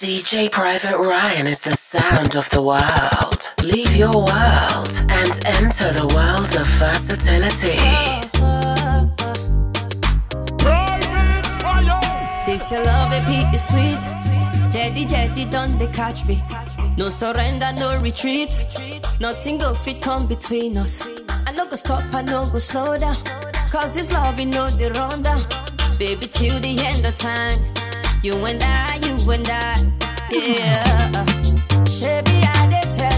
DJ Private Ryan is the sound of the world. Leave your world and enter the world of versatility. This your love, baby, is sweet. Jetty, jetty, don't they catch me. No surrender, no retreat. Nothing go fit come between us. I no go stop, I no go slow down. Cause this love, you know, the run down. Baby, till the end of time. You and I, you and I, yeah. Baby, I did tell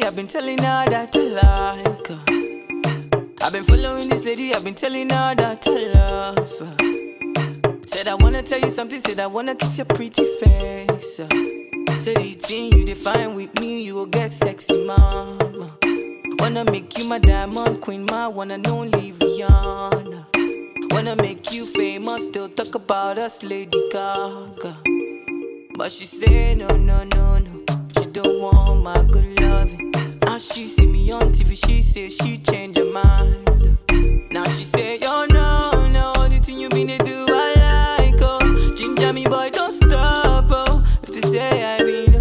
lady, I've been telling her that I like her. I've been following this lady, I've been telling her that I love her. Said I wanna tell you something, said I wanna kiss your pretty face. uh. Said the thing you define with me, you will get sexy, mama. Wanna make you my diamond queen, my one and only Rihanna. Wanna make you famous, still talk about us, Lady Gaga. But she say no, no, no, no. She don't want my good loving. She see me on TV, she say she change her mind. Now she say, yo, no, no, the thing you been to do, I like, oh. Ginger me, boy, don't stop, oh. If to say I be no.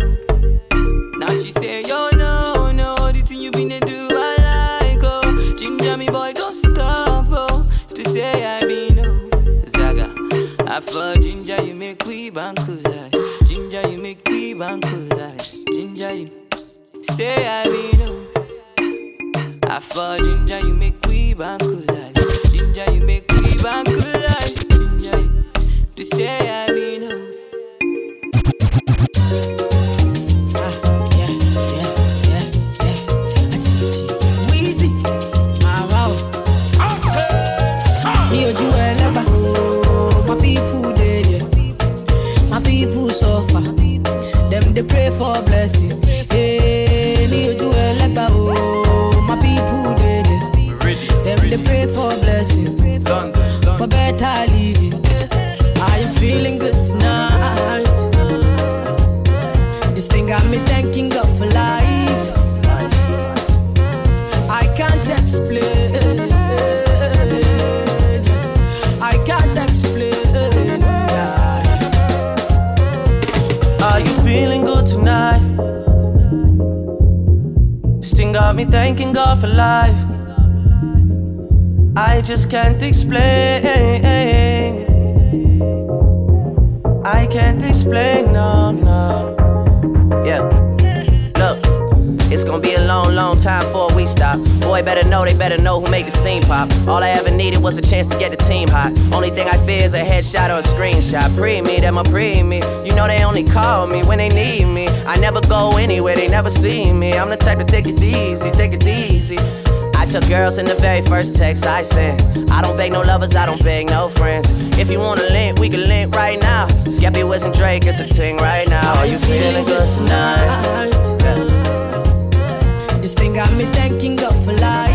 Oh. Now she say, yo, no, no, the thing you been to do, I like, oh. Ginger me, boy, don't stop, oh. If to say I be no. Zaga, I for ginger, you make we bankulize. Ginger, you make we bankulize. Ginger, you say I be no. I for ginger, you make we bankulize. Ginger, you make we bankulize. Ginger, you to say I never see me. I'm the type to take it easy, take it easy. I took girls in the very first text I sent. I don't beg no lovers, I don't beg no friends. If you wanna link, we can link right now. Skepta, Wiz, and Drake, it's a ting right now. Are you feeling good tonight? This thing got me thanking God for life.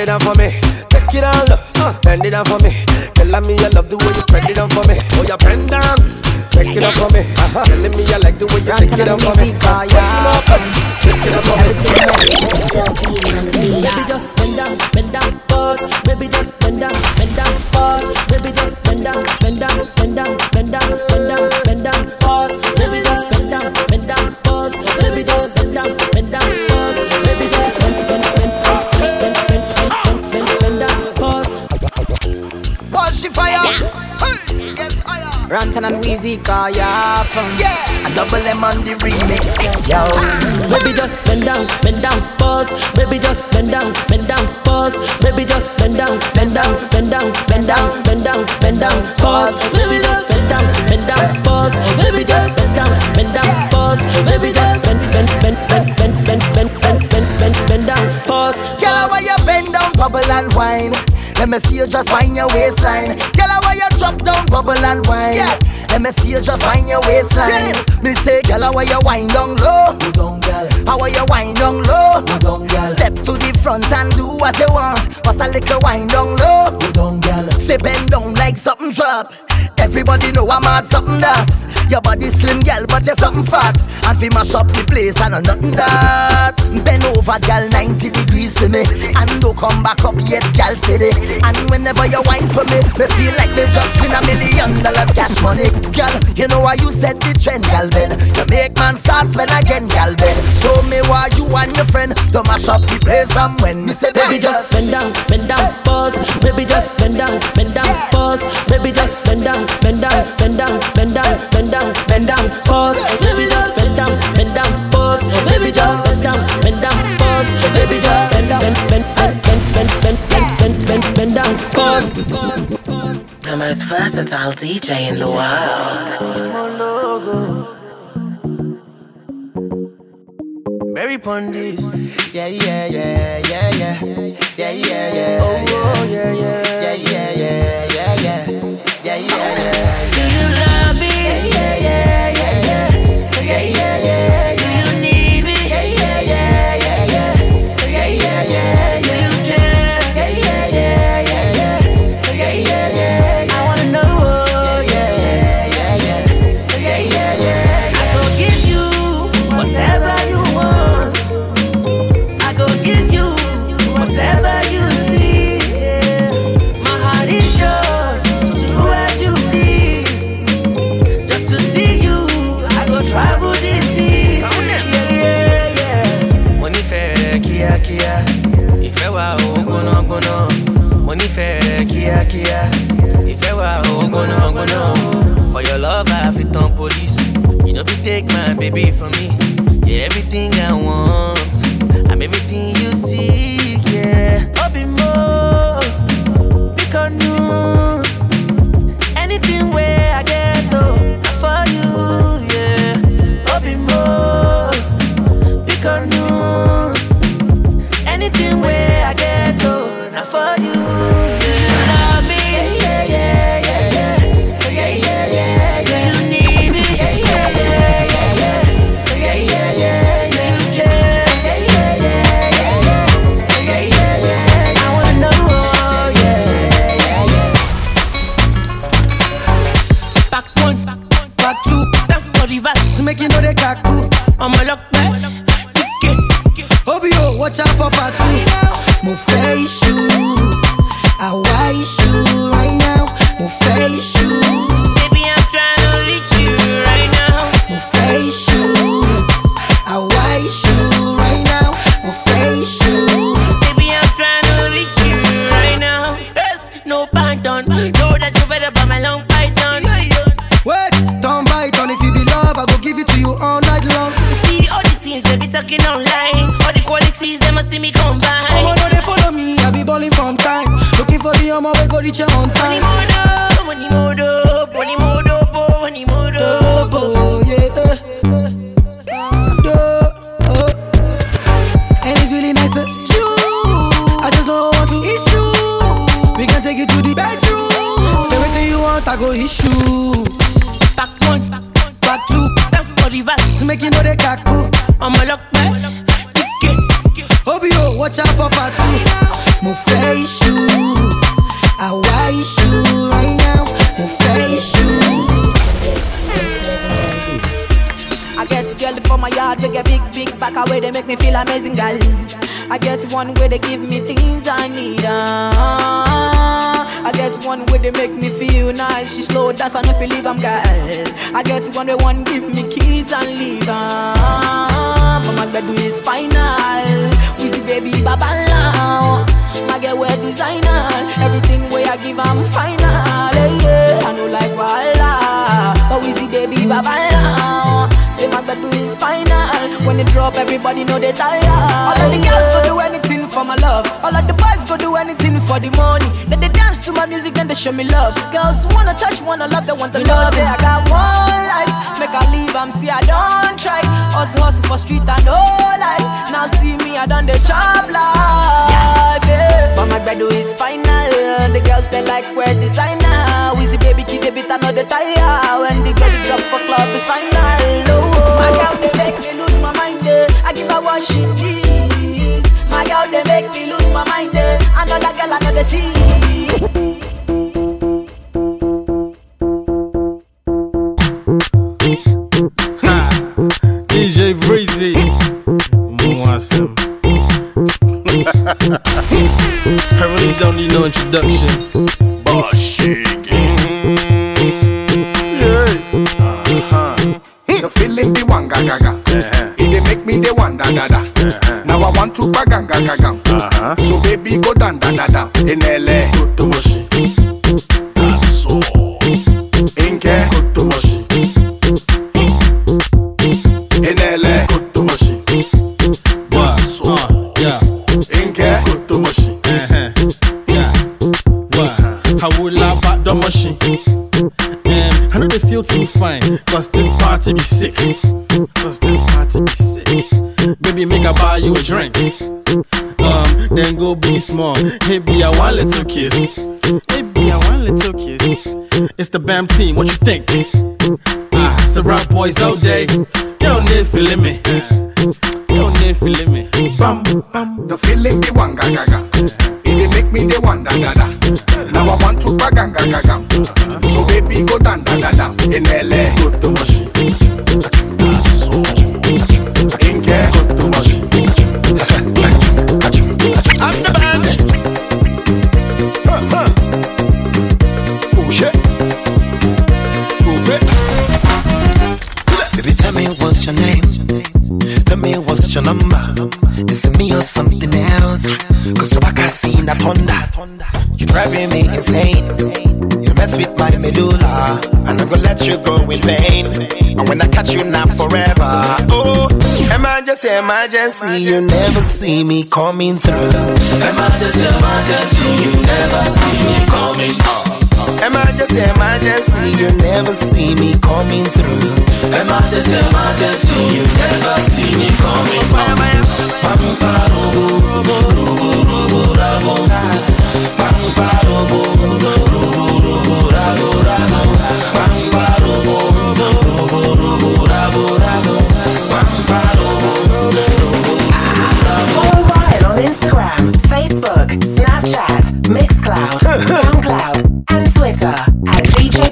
It down for me. Take it all, bend it down for me. Girl, me, I love the way you spread it down for me. Oh, you bend down. Take it up for me. Uh-huh. Telling me I like the way you take it up for me. Take it up for me. Am. Runtown and Weezy, call ya from. Yeah, a double M on the remix. Yo, Baby, just bend down, bend down, pause. Baby, just bend down, bend down, pause. Baby, just bend down, bend down, bend down, bend down, bend down, bend down, pause. Baby, just bend down, bend down, pause. Baby, just bend down, bend down, pause. Baby, just bend, bend, bend, bend, bend, bend, bend, bend, bend, bend, bend down, pause. girl, why you bend down, bubble and wine? Let me see you just wind your waistline. Girl, why you drop down, bubble and wine? Let me see you just wind your waistline. Me say, girl, why you wind down low? You down, girl. How are you wind down low? You down, girl. Step to the front and do what you want. Pass a little wind down low. You down, girl. Say bend down like something drop. Everybody know I'm at something that. Your body slim, girl, but you're something fat. And we mash up the place, I know nothing that. Bend over, girl, 90 degrees for me. And don't come back up yet, girl, steady. And whenever you whine for me, me feel like me just win a million dollars cash money. Girl, you know why you set the trend, girl, Ben. You make man start spend again, girl, Ben. So me why you and your friend to mash up the place and when me say, Baby, just bend down, bend down, pause. Baby, just bend down, bend down, pause. Baby, just bend down, bend down, bend down, bend down, bend down, bend down, pause. Baby, just bend down, bend down, pause. Baby, just bend down, bend down, pause. Baby, just bend down, bend, bend, bend, bend, bend, bend, bend, bend, bend down, pause. The most versatile DJ in the world. Mary Pondis. yeah, yeah, yeah, yeah, yeah, yeah, yeah, yeah. Oh, oh, yeah, yeah. Yeah, yeah, yeah, yeah, yeah, yeah, yeah, yeah. Two, down for the verse. Make you know they kaku. I'm a lock back. Obio, oh, watch out for part two. Mo fẹ́ one way they give me things I need. Uh, I guess one way they make me feel nice. She slow and if you leave, I'm girl. I guess one way one give me keys and leave. Uh, but my bed is final. We see baby baba now. My girl wear designer. Everything way I give, I'm final. Yeah. I know like voila. But we see baby baba now. Say my bed is final. When it drop, everybody know they tired. All of the girls go do anything for my love. All of the boys go do anything for the money. Then they dance to my music, then they show me love. Girls wanna touch, wanna love, they want the love. Say I got one life, make I leave, I'm see I don't try. Hustle, hustle for street and no life. Now see me, I done the job life. Yeah. But my bed is final. The girls they like wear designer. We see baby kid, they beat another tire. When the baby drop for club is final. Oh, my girl they make me lose my mind. eh. I give her what she needs. My girl they make me lose my mind. eh. Another girl, another see. DJ Breezy. Awesome. I really don't need no introduction. Boss go be small. Hey, be a one little kiss. Hey, be a one little kiss. It's the BAM team, what you think? Ah, it's the rap boys all day. Don't need feeling me. Don't need feeling me. Bam, bam. The feeling the one ga ga ga. It make me the one da da da. Now I want to bang ga ga ga. So baby go down da da da. In LA. Kotomoshi. That's that thunder. You driving me insane. You mess with my medulla. And I'm gonna let you go in vain. And when I catch you now forever. Oh, emergency, emergency. You never see me coming through. Emergency, emergency. You never see me coming through. Emergency, emergency, you never see me coming through. Emergency, emergency, you never see me coming Pampa robo, robo, robo, rabo. Rabo, rabo. Rabo, rabo. Follow Ryan on Instagram, Facebook, Snapchat, Mixcloud, Soundcloud, and Twitter at DJ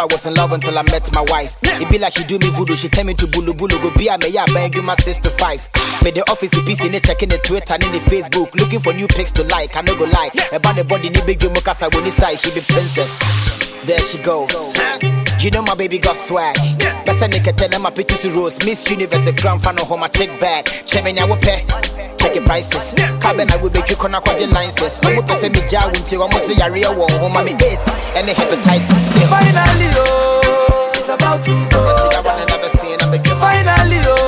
I was in love until I met my wife. It be like she do me voodoo, she tell me to bulu bulu. Go be a me, I beg you my sister five. But the office is busy, they checking the Twitter and in the Facebook, looking for new pics to like. I no go lie. About the body, ni big you mukasa when inside, she be princess. There she goes. You know my baby got swag. Best nigga tell them my pictures rose. Miss Universe, a grand final home, my check bag. Check me now, pay. Check your prices. Cabin, I will be quick on a quad license. No, oh, we pass me jar, we take almost a real one home, my ace. And the hepatitis. Still. Finally, oh about to go. Finally, oh.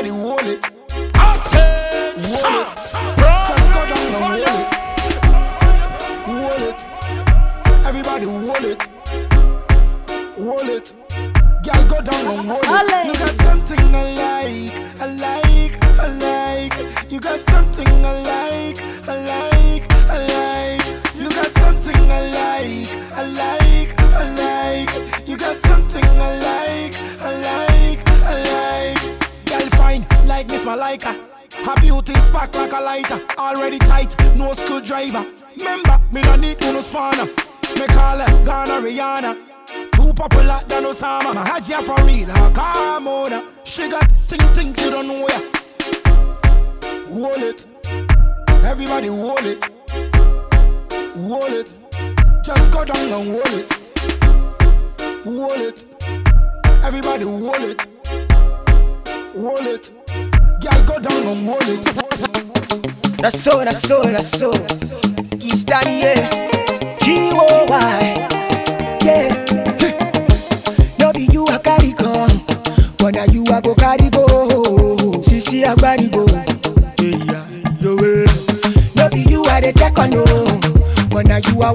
body roll.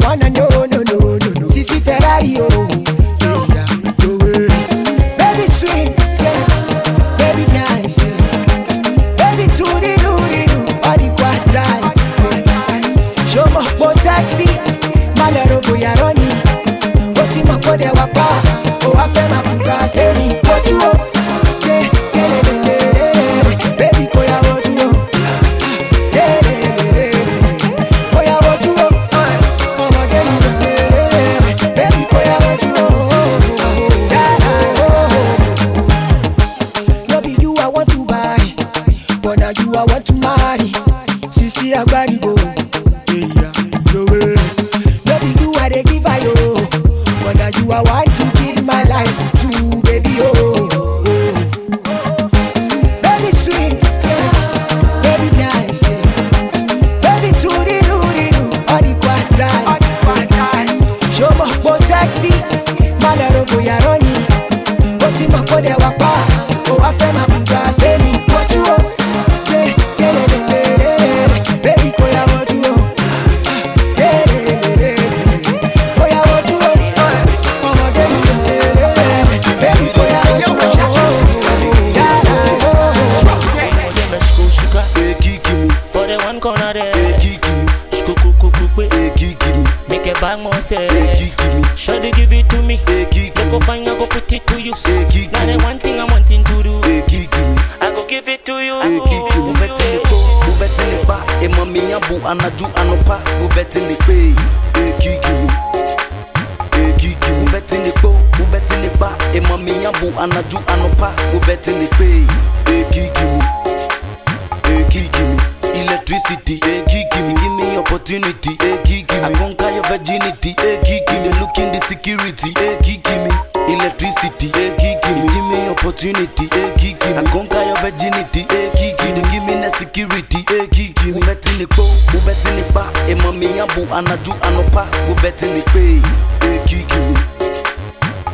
wanna know, no, no, no, no. Sisi Ferrari, oh. Yeah. Baby sweet. Baby nice. Baby to the do the do, body quite tight. Show my bo taxi, malero boya roni. Oti makode wapa, o afe makuka seri. What you Make a bang more say. Shawty give it to me. Make go find I go put it to use. Now the one thing I'm wanting to do. I go give it to you. wobɛte ne ba ɛma menya bo anadwo anɔpa wobɛte ne kpei ɛkikimi ɛkikimi wobɛte ne kpo wobɛte ne ba ɛma menya bo anadwo anɔpa wobɛte ne kpei electricity. Hey, give me. Give me opportunity. Hey, give me. I conquer your virginity. Hey, give me. Look in the security. Hey, give me. Electricity. Hey, give me. Give me opportunity. Hey, give me. I conquer your virginity. Hey, give me. Give me the security. Hey, give me. Bet in the bow. we bet in the bar. Hey, mommy, I'm boo. Anadu, anopa. we bet in the pay. Hey, give me.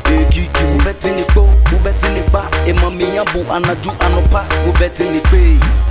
Hey, gigi me. Bet in the bow. Go bet in the bar. Hey, mommy, I'm boo. Anadu, anopa. Go bet in the pay.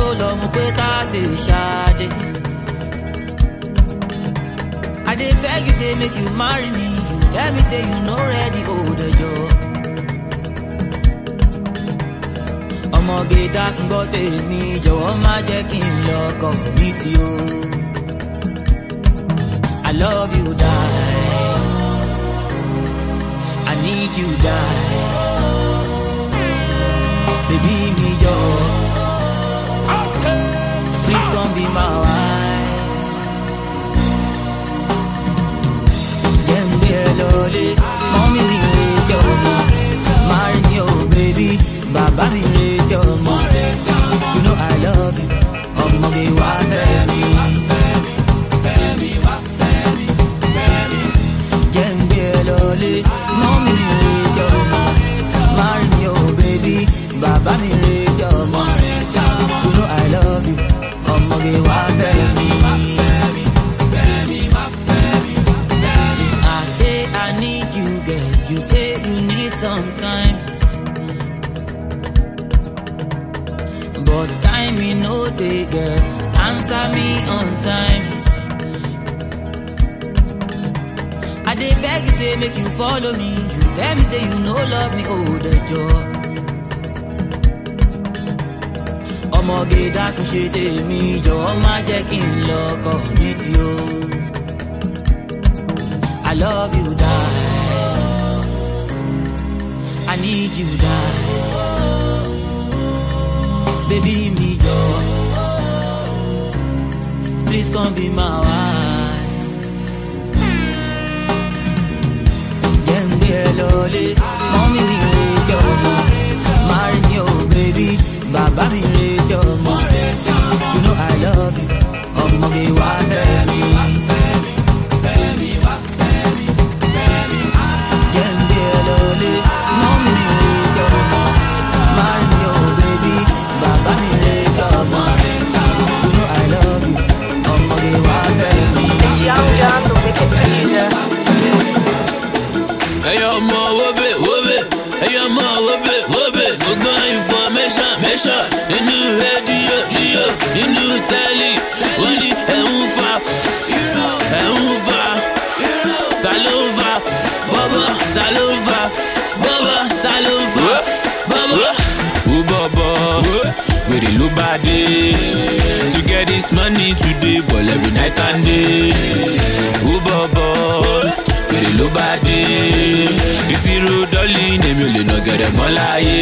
tó lọ ti Sade. I dey beg you say make you marry me, you tell me say you no ready, oh, hold ẹjọ́. ọmọge dákun gbọ́ tèmi jọ̀wọ́ má jẹ́ kí n lọ́kọ̀ mi tí o. I love you die. I need you die. Baby mi jọ. Be my ń gbé ẹ lọlé, mọ́mí mi retí ọmọ. Marry me baby, bàbá mi retí ọmọ. You know I love you, ọmọge wá me dey girl. Answer me on time. I dey beg you say make you follow me. You tell me say you no love me, oh the joy. ọmọge dákun ṣe tèmi jọ̀wọ́ má jẹ́ kí n lọ́kọ̀ mi tí o. I love you die. I need you die. Baby mi Please come be my wife. Ẹ lọlé, mọ́mí mi retí ọmọ. Marry me oh baby, bàbá mi retí ọmọ. You know I love you, ọmọge wá fẹ́ mi. Wèrè ló bá dé to get this money today ball every night and day. Ó bọ̀bọ̀ wèrè ló bá dé. Ìṣirò dọ́lì èmi ò lè nà gẹ̀rẹ̀ mọ́ láyé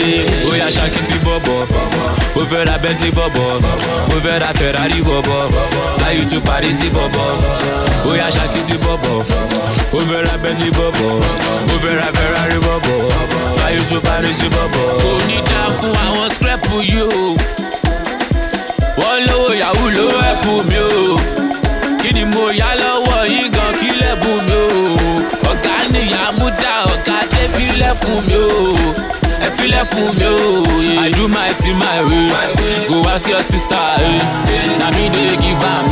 ó yà ṣàkìtì bọ̀bọ̀ ó fẹ́ ra bentley bọ̀bọ̀ ó fẹ́ ra ferrari bọ̀bọ̀ fly you to paris bọ̀bọ̀ ó yà ṣàkìtì bọ̀bọ̀ ó fẹ́ ra bentley bọ̀bọ̀ ó fẹ́ ra ferrari bọ̀bọ̀ fly you to paris bọ̀bọ̀. kò ní dá fún àwọn scrap yìí o. wọ́n lówó yahoo ló ẹ̀pù mi o. Kí ni mo yá lọ́wọ́ yín gan kí lẹ́bùn mi o? Ọ̀gá nìyá mú dá ọ̀gá dé fílẹ̀ fún mi o. Ẹ fílẹ̀ fún mi o. I do my thing my way. Go ask your sister eh. na me dey give am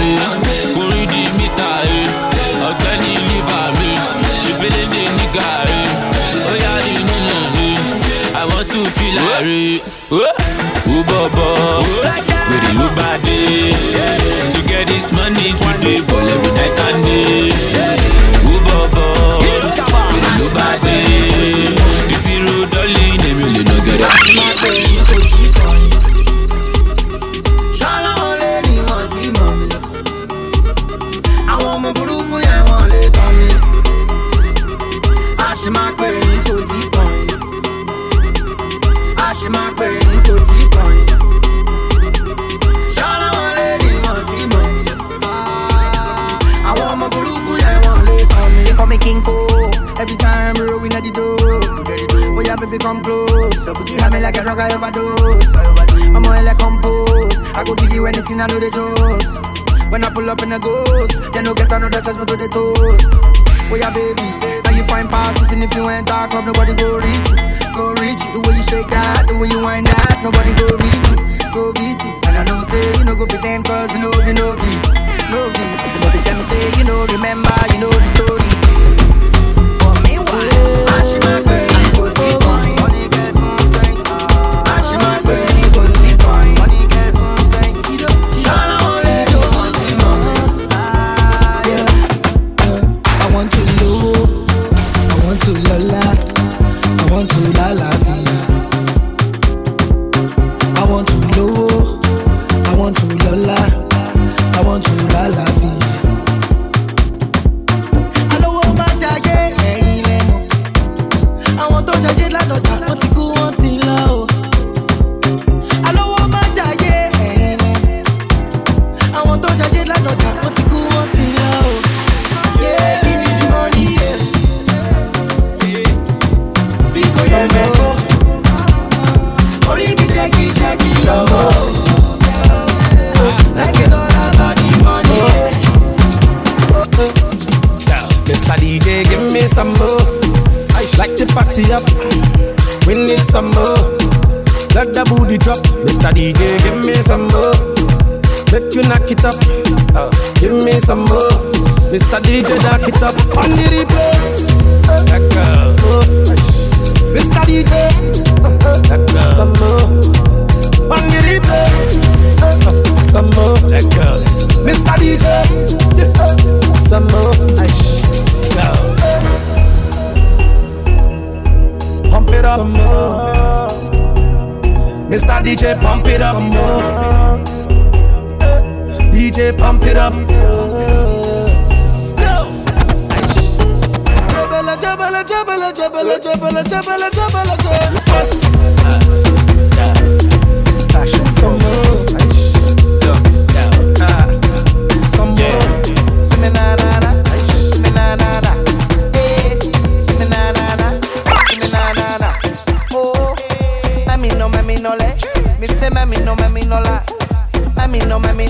kò rí di mítà eh. ọ̀gbẹ́ni liver mi ṣèfẹ́lẹ́ dé nígà ó yá ní nínú mi i want to feel like wèrè ló bá dé to get this money today ball every night and day like a drug I overdose. I'm on like compose. I go give you anything I know the toast. When I pull up in a ghost, then no get another chance but to the toast. Oh yeah, baby, now you find passes and if you ain't dark club, nobody go reach you. Go reach you. The way you shake that, the way you wind that, nobody go beat you. Go beat you. And I know say you know go pretend cause you know be novice. Novice. If you tell me say you know remember, you know the story. But meanwhile, a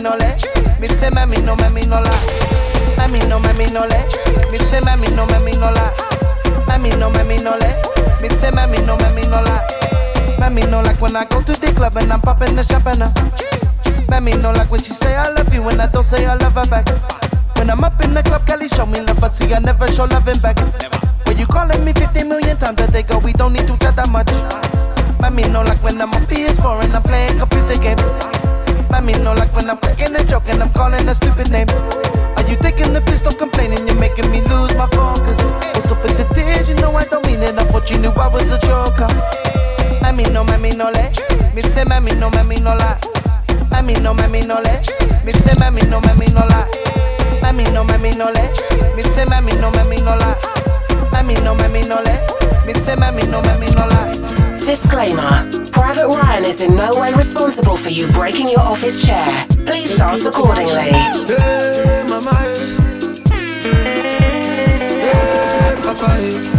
no, le. Me say mami no, mami no la. Mami no, mami no le. Me say mami no, mami no la. Mami no, mami no le. Me say mami no, mami no la. Mami no like when I go to the club and I'm popping the champagne. Mami no like when she say I love you when I don't say I love her back. When I'm up in the club, Kelly show me love, I see I never show loving back. When you calling me 50 million times a day, girl, we don't need to chat that much. Mami no like when I'm on PS4 and I'm playing computer game. Mami no like when I'm cracking a joke and I'm calling a stupid name. Are you taking the piss? Don't complain and you're making me lose my focus. What's up with the tears? You know I don't mean it. I thought you knew I was a joker. Mami no, mami no le. Me say mami no, mami no la. Mami no, mami no le. Me say mami no, mami no la. Mami no, mami no le. Me say mami no, mami no la. Mami no, mami no le. Me say mami no, mami no la. Disclaimer Private Ryan is in no way responsible for you breaking your office chair. Please dance accordingly. Hey, mama, hey. Papa,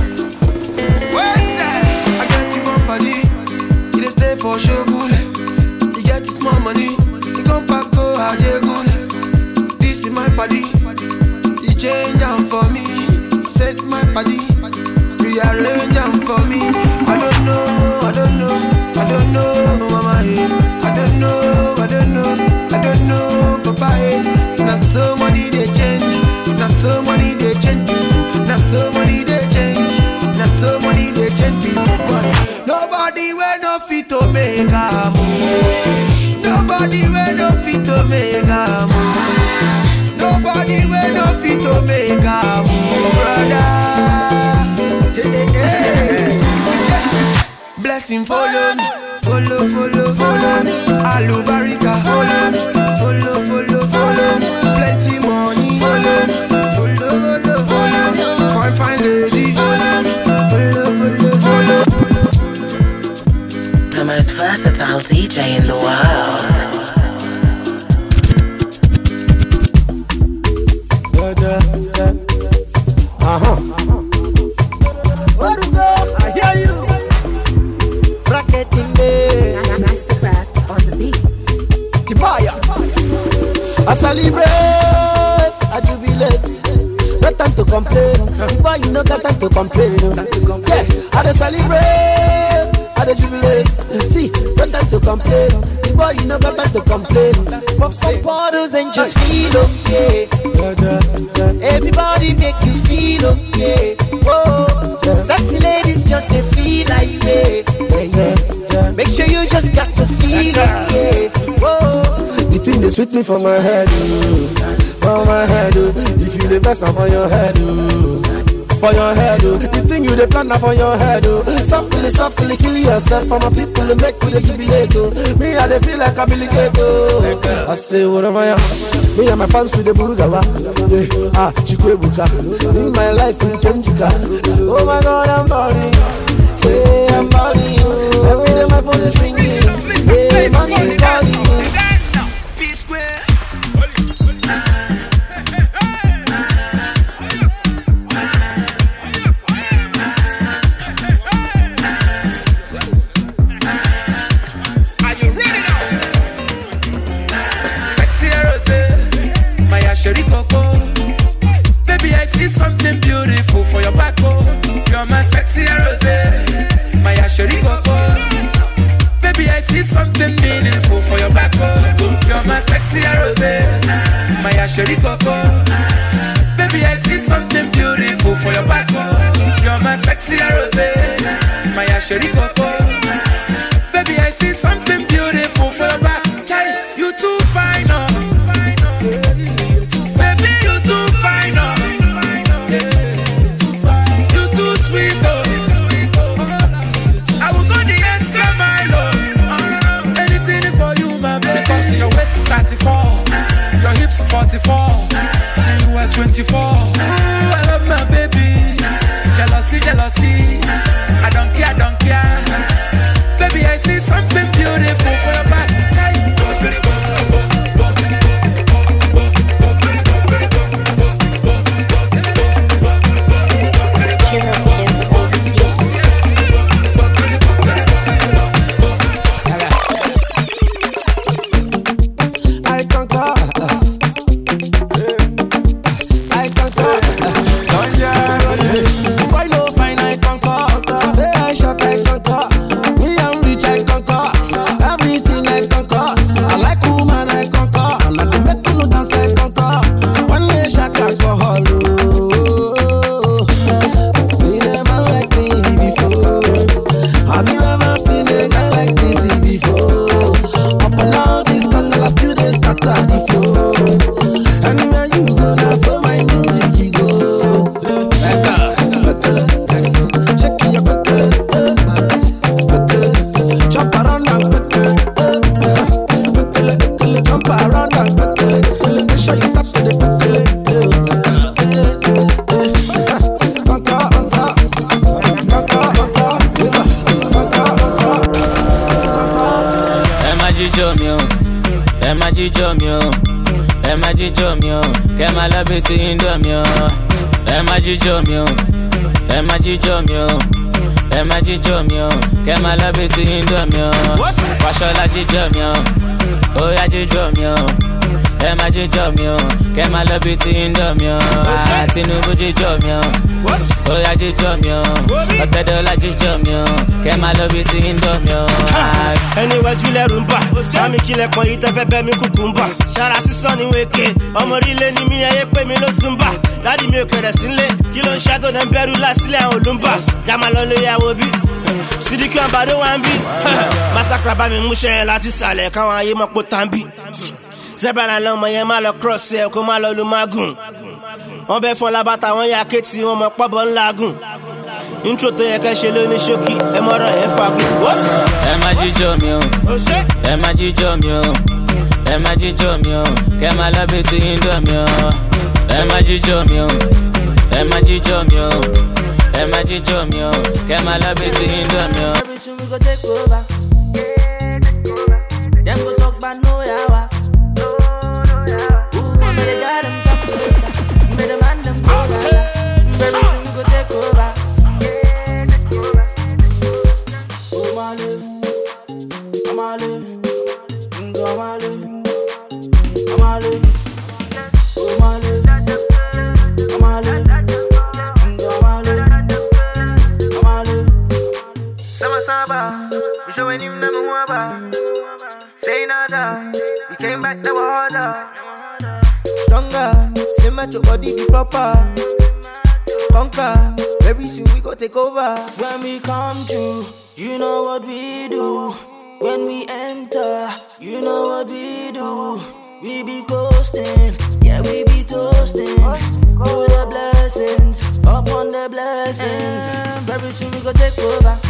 complain. Boy, you no got time to complain. Yeah, I dey celebrate, I dey jubilate. See, no time to complain. Boy, you no got time to complain. Pop some bottles and just feel okay. Everybody make you feel okay. Whoa, sexy ladies just they feel like me. Yeah, yeah. Make sure you just got to feel okay. Whoa. The thing they sweet me for my head, oh. for my head. Oh. Ooh. You the best, now for your head, ooh. for your head. Ooh. The thing you the plan now for your head. Ooh. Softly, softly, feel yourself for my people make me the jubilate. Ooh. Me, I they feel like I'm I say whatever I. Me and my fans with the buruzawa. Yeah. Ah, chikwebuka. In my life, in Kenjika. Oh my God, I'm balling. Hey, I'm balling. Every day my phone is ringing. My sexy Rose, my Asheri Coco. Baby, I see something meaningful for your back. You're my sexy Rose, my Asheri Coco. Baby, I see something beautiful for your back. You're my sexy Rose, my Asheri Coco. Má jíjọ mi o kẹ má lọ bí ti ń dọ̀ mi o tinubu jíjọ mi o ó yá jíjọ mi o ọ̀tẹ̀dọ́lá jíjọ mi o kẹ má lọ bí ti ń dọ̀ mi o. Ẹni wájú lẹ́rù ń bà sámi kílẹ̀ kan yìí tẹ́fẹ́ bẹ́ mi kúkú ń bà ṣara sísọ ní wéke ọmọ orílẹ̀ ni mi ẹyẹ pé mi ló sún bà dádì mi ò kẹrẹ̀ sílé kí ló ń ṣàtò náà bẹ̀rù lásìlẹ̀ àwọn olùmbà yàmà lọ lè yàwó bí sídìkì àbádó wa ń bí masakra bá mi múṣẹ́ láti sàlẹ̀ káwọn ayé mọ̀ pé tàbí zebra lọmọ yẹn má lọ cross ẹ kó má lọ lu magun. Wọn bẹ fún labata wọn ya kéètì wọn mọ pọbọ ńlá gùn. Intro tó yẹ kẹ ṣe ló ní ṣókí ẹ mọ̀rọ̀ yẹn fagun. ẹ má jíjọ mi o. Ẹ má jíjọ mi o. Ẹ má jíjọ mi o. Kẹ má lọ bí ti ń dọ̀ mi o. Ẹ má jíjọ mi o. Ẹ má jíjọ mi o. Ẹ má jíjọ mi o. Kẹ má lọ bí ti ń dọ̀ mi o. Everything we go take over. Them go talk about no nada, came back never harder. stronger. Say my your body be proper. Conquer. Very soon we go take over. When we come through, you know what we do. When we enter, you know what we do. We be coasting, yeah we be toasting to the blessings, upon the blessings. Very soon we go take over.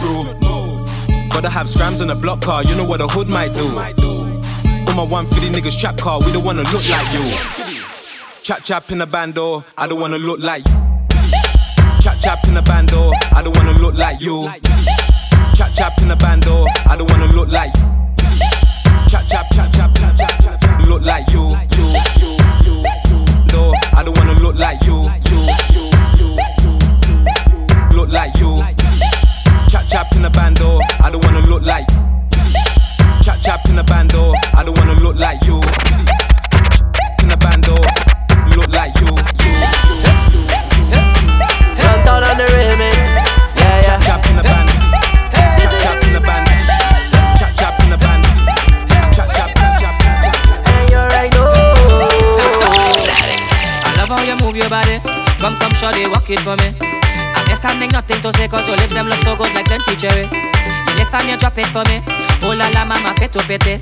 Through. Gotta have scrams in a block car, you know what a hood might do. All my 150 niggas trap car, we don't wanna look like you. Chap chap in a bando, I don't wanna look like you. Chap chap in a bando, I don't wanna look like you. Chap chap in a bando, I don't wanna look like you. Chap chap chap chap chap chap chap, look like you. I don't wanna look like you. Look like you. Chap chap in a bando, I don't wanna look like. Chap chap in a bando, I don't wanna look like you. In a bando, look like you. Runtown on the remix. Yeah, yeah. Chap chap in a bando. Chap chap in a bando. Chap chap in a bando. Chap chap chap chap chap. And you right now. I love how you move your body. Come, come, shorty, walk it for me. I'm just standing, nothing to say, cause your lips them look so good like plenty cherry. You lift and you drop it for me. Oh la la, mama, fit to pity.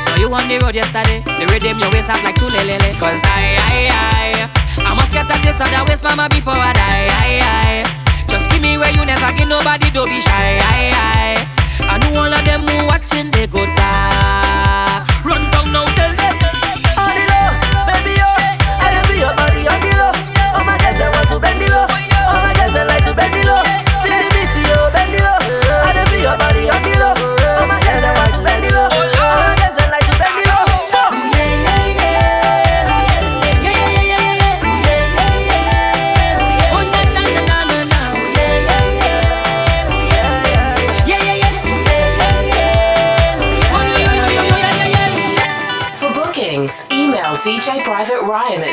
So you on the road yesterday, the rhythm your waist up like two lele. Cause I, I, I, I must get a taste of that waist, mama, before I die. I, I, just give me where you never give nobody, don't be shy. I, I, I know all of them who watching, they go talk. Run down now, tell them.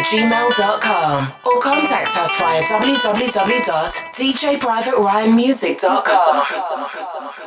gmail.com or contact us via www.djprivateryanmusic.com.